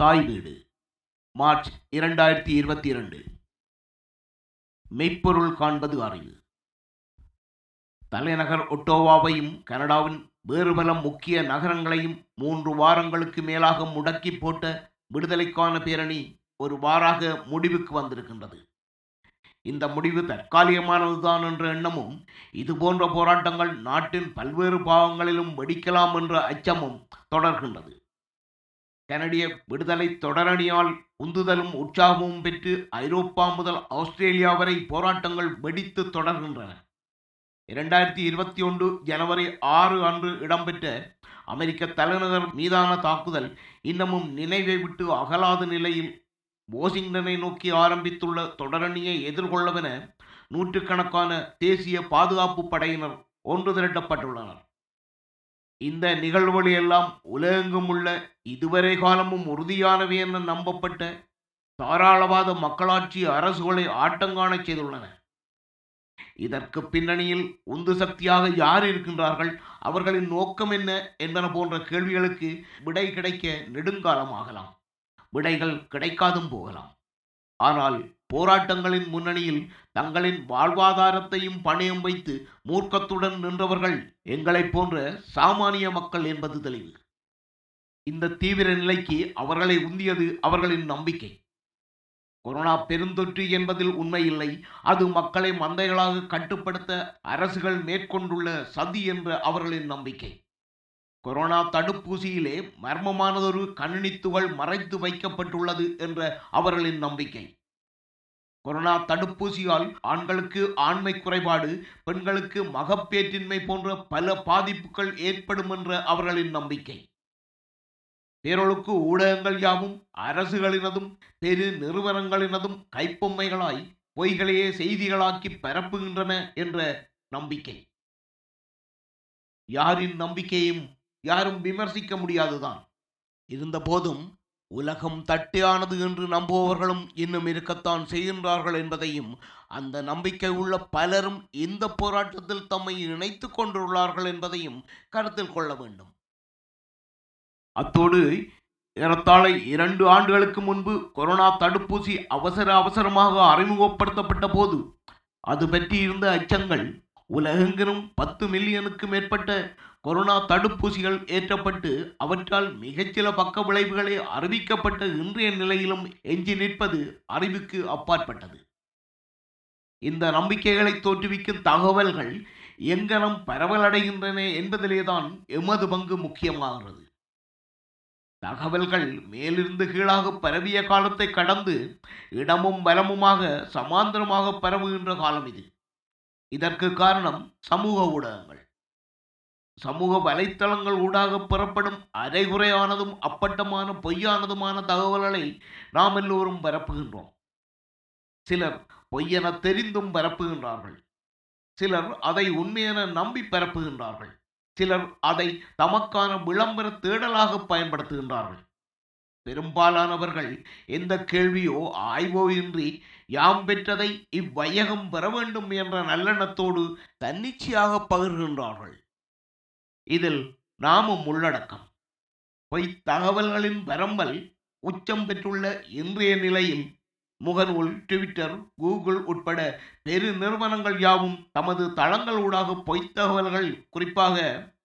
தாய் வீடு மார்ச் இரண்டாயிரத்தி இருபத்தி இரண்டு. மெய்ப்பொருள் காண்பது அறிவு. தலைநகர் ஒட்டோவாவையும் கனடாவின் வேறு பல முக்கிய நகரங்களையும் மூன்று வாரங்களுக்கு மேலாக முடக்கி போட்ட விடுதலைக்கான பேரணி ஒரு வாராக முடிவுக்கு வந்திருக்கின்றது. இந்த முடிவு தற்காலிகமானதுதான் என்ற எண்ணமும் இது போன்ற போராட்டங்கள் நாட்டின் பல்வேறு பாவங்களிலும் வெடிக்கலாம் என்ற அச்சமும் தொடர்கின்றது. கனடிய விடுதலை தொடரணியால் உந்துதலும் உற்சாகமும் பெற்று ஐரோப்பா முதல் ஆஸ்திரேலியா வரை போராட்டங்கள் வெடித்து தொடர்கின்றன. இரண்டாயிரத்தி இருபத்தி ஒன்று ஜனவரி ஆறு அன்று இடம்பெற்ற அமெரிக்க தலைநகர் மீதான தாக்குதல் இன்னமும் நினைவை விட்டு அகலாத நிலையில் வாஷிங்டனை நோக்கி ஆரம்பித்துள்ள தொடரணியை எதிர்கொள்ளவென நூற்றுக்கணக்கான தேசிய பாதுகாப்பு படையினர் ஒன்று திரட்டப்பட்டுள்ளனர். இந்த நிகழ்வுகளெல்லாம் உலகெங்கும் உள்ள இதுவரை காலமும் உறுதியானவை என நம்பப்பட்ட தாராளவாத மக்களாட்சி அரசுகளை ஆட்டங்காணச் செய்துள்ளன. இதற்கு பின்னணியில் உந்து சக்தியாக யார் இருக்கின்றார்கள்? அவர்களின் நோக்கம் என்ன? என்பன போன்ற கேள்விகளுக்கு விடை கிடைக்க நெடுங்காலம் ஆகலாம் விடைகள் கிடைக்காதும் போகலாம். ஆனால் போராட்டங்களின் முன்னணியில் தங்களின் வாழ்வாதாரத்தையும் பணயம் வைத்து மூர்க்கத்துடன் நின்றவர்கள் எங்களைப் போன்ற சாமானிய மக்கள் என்பது தெளிவு. இந்த தீவிர நிலைக்கு அவர்களை உந்தியது அவர்களின் நம்பிக்கை. கொரோனா பெருந்தொற்று என்பதில் உண்மையில்லை அது மக்களை மந்தைகளாக கட்டுப்படுத்த அரசுகள் மேற்கொண்டுள்ள சதி என்ற அவர்களின் நம்பிக்கை. கொரோனா தடுப்பூசியிலே மர்மமானதொரு கணினித்துகள் மறைத்து வைக்கப்பட்டுள்ளது என்ற அவர்களின் நம்பிக்கை. கொரோனா தடுப்பூசியால் ஆண்களுக்கு ஆண்மை குறைபாடு பெண்களுக்கு மகப்பேற்றின்மை போன்ற பல பாதிப்புகள் ஏற்படும் என்ற அவர்களின் நம்பிக்கை. பேரொழுக்கு ஊடகங்கள் யாவும் அரசுகளினதும் பெரு நிறுவனங்களினதும் கைப்பொம்மைகளாய் பொய்களையே செய்திகளாக்கி பரப்புகின்றன என்ற நம்பிக்கை. யாரின் நம்பிக்கையும் யாரும் விமர்சிக்க முடியாதுதான். இருந்தபோதும் உலகம் தட்டையானது என்று நம்புபவர்களும் இன்னும் இருக்கத்தான் செய்கின்றார்கள் என்பதையும் அந்த நம்பிக்கை உள்ள பலரும் இந்த போராட்டத்தில் தம்மை இணைத்து கொண்டுள்ளார்கள் என்பதையும் கருத்தில் கொள்ள வேண்டும். அத்தோடு ஏறத்தாழ இரண்டு ஆண்டுகளுக்கு முன்பு கொரோனா தடுப்பூசி அவசர அவசரமாக அறிமுகப்படுத்தப்பட்ட போது அது பற்றி இருந்த அச்சங்கள் உலகெங்கிலும் பத்து மில்லியனுக்கு மேற்பட்ட கொரோனா தடுப்பூசிகள் ஏற்றப்பட்டு அவற்றால் மிகச்சில பக்க விளைவுகளே அறிவிக்கப்பட்ட இன்றைய நிலையிலும் எஞ்சி நிற்பது அறிவுக்கு அப்பாற்பட்டது. இந்த நம்பிக்கைகளை தோற்றுவிக்கும் தகவல்கள் எங்கனம் பரவலடைகின்றன என்பதிலேதான் எமது பங்கு முக்கியமாகிறது. தகவல்கள் மேலிருந்து கீழாக பரவிய காலத்தை கடந்து இடமும் பலமுமாக சமாந்தரமாக பரவுகின்ற காலம் இது. இதற்கு காரணம் சமூக ஊடகங்கள். சமூக வலைத்தளங்கள் ஊடாக பெறப்படும் அரைகுறையானதும் அப்பட்டமான பொய்யானதுமான தகவல்களை நாம் எல்லோரும் பரப்புகின்றோம். சிலர் பொய்யென தெரிந்தும் பரப்புகின்றார்கள். சிலர் அதை உண்மையென நம்பி பரப்புகின்றார்கள். சிலர் அதை தமக்கான விளம்பர தேடலாக பயன்படுத்துகின்றார்கள். பெரும்பாலானவர்கள் எந்த கேள்வியோ ஆய்வோ இன்றி யாம் பெற்றதை இவ்வையகம் பெற வேண்டும் என்ற நல்லெண்ணத்தோடு தன்னிச்சையாக பகிர்கின்றார்கள். இதில் நாமும் உள்ளடக்கம். பொய் தகவல்களின் பரம்பல் உச்சம் பெற்றுள்ள இன்றைய நிலையில் முகநூல் ட்விட்டர் கூகுள் உட்பட பெரு நிறுவனங்கள் யாவும் தமது தளங்கள் ஊடாக பொய்த் தகவல்கள் குறிப்பாக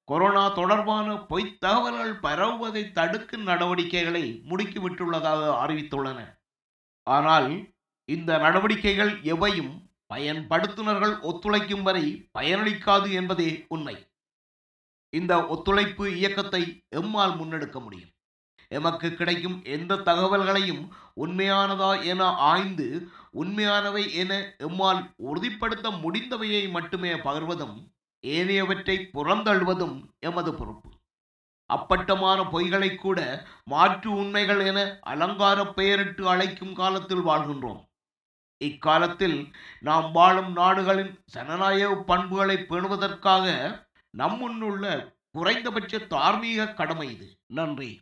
கொரோனா தொடர்பான பொய்த் தகவல்கள் பரவுவதை தடுக்கும் நடவடிக்கைகளை முடுக்கிவிட்டுள்ளதாக அறிவித்துள்ளன. ஆனால் இந்த நடவடிக்கைகள் எவையும் பயன்படுத்துனர்கள் ஒத்துழைக்கும் வரை பயனளிக்காது என்பதே உண்மை. இந்த ஒத்துழைப்பு இயக்கத்தை எம்மால் முன்னெடுக்க முடியும்? எமக்கு கிடைக்கும் எந்த தகவல்களையும் உண்மையானதா என ஆய்ந்து உண்மையானவை என எம்மால் உறுதிப்படுத்த முடிந்தவையை மட்டுமே பகிர்வதும் ஏனையவற்றை புறந்தள்ளுவதும் எமது பொறுப்பு. அப்பட்டமான பொய்களை கூட மாற்று உண்மைகள் என அலங்கார பெயரிட்டு அழைக்கும் காலத்தில் வாழ்கின்றோம். இக்காலத்தில் நாம் வாழும் நாடுகளின் ஜனநாயக பண்புகளை பேணுவதற்காக நம்முன்னுள்ள குறைந்தபட்ச தார்மீக கடமை இது. நன்றி.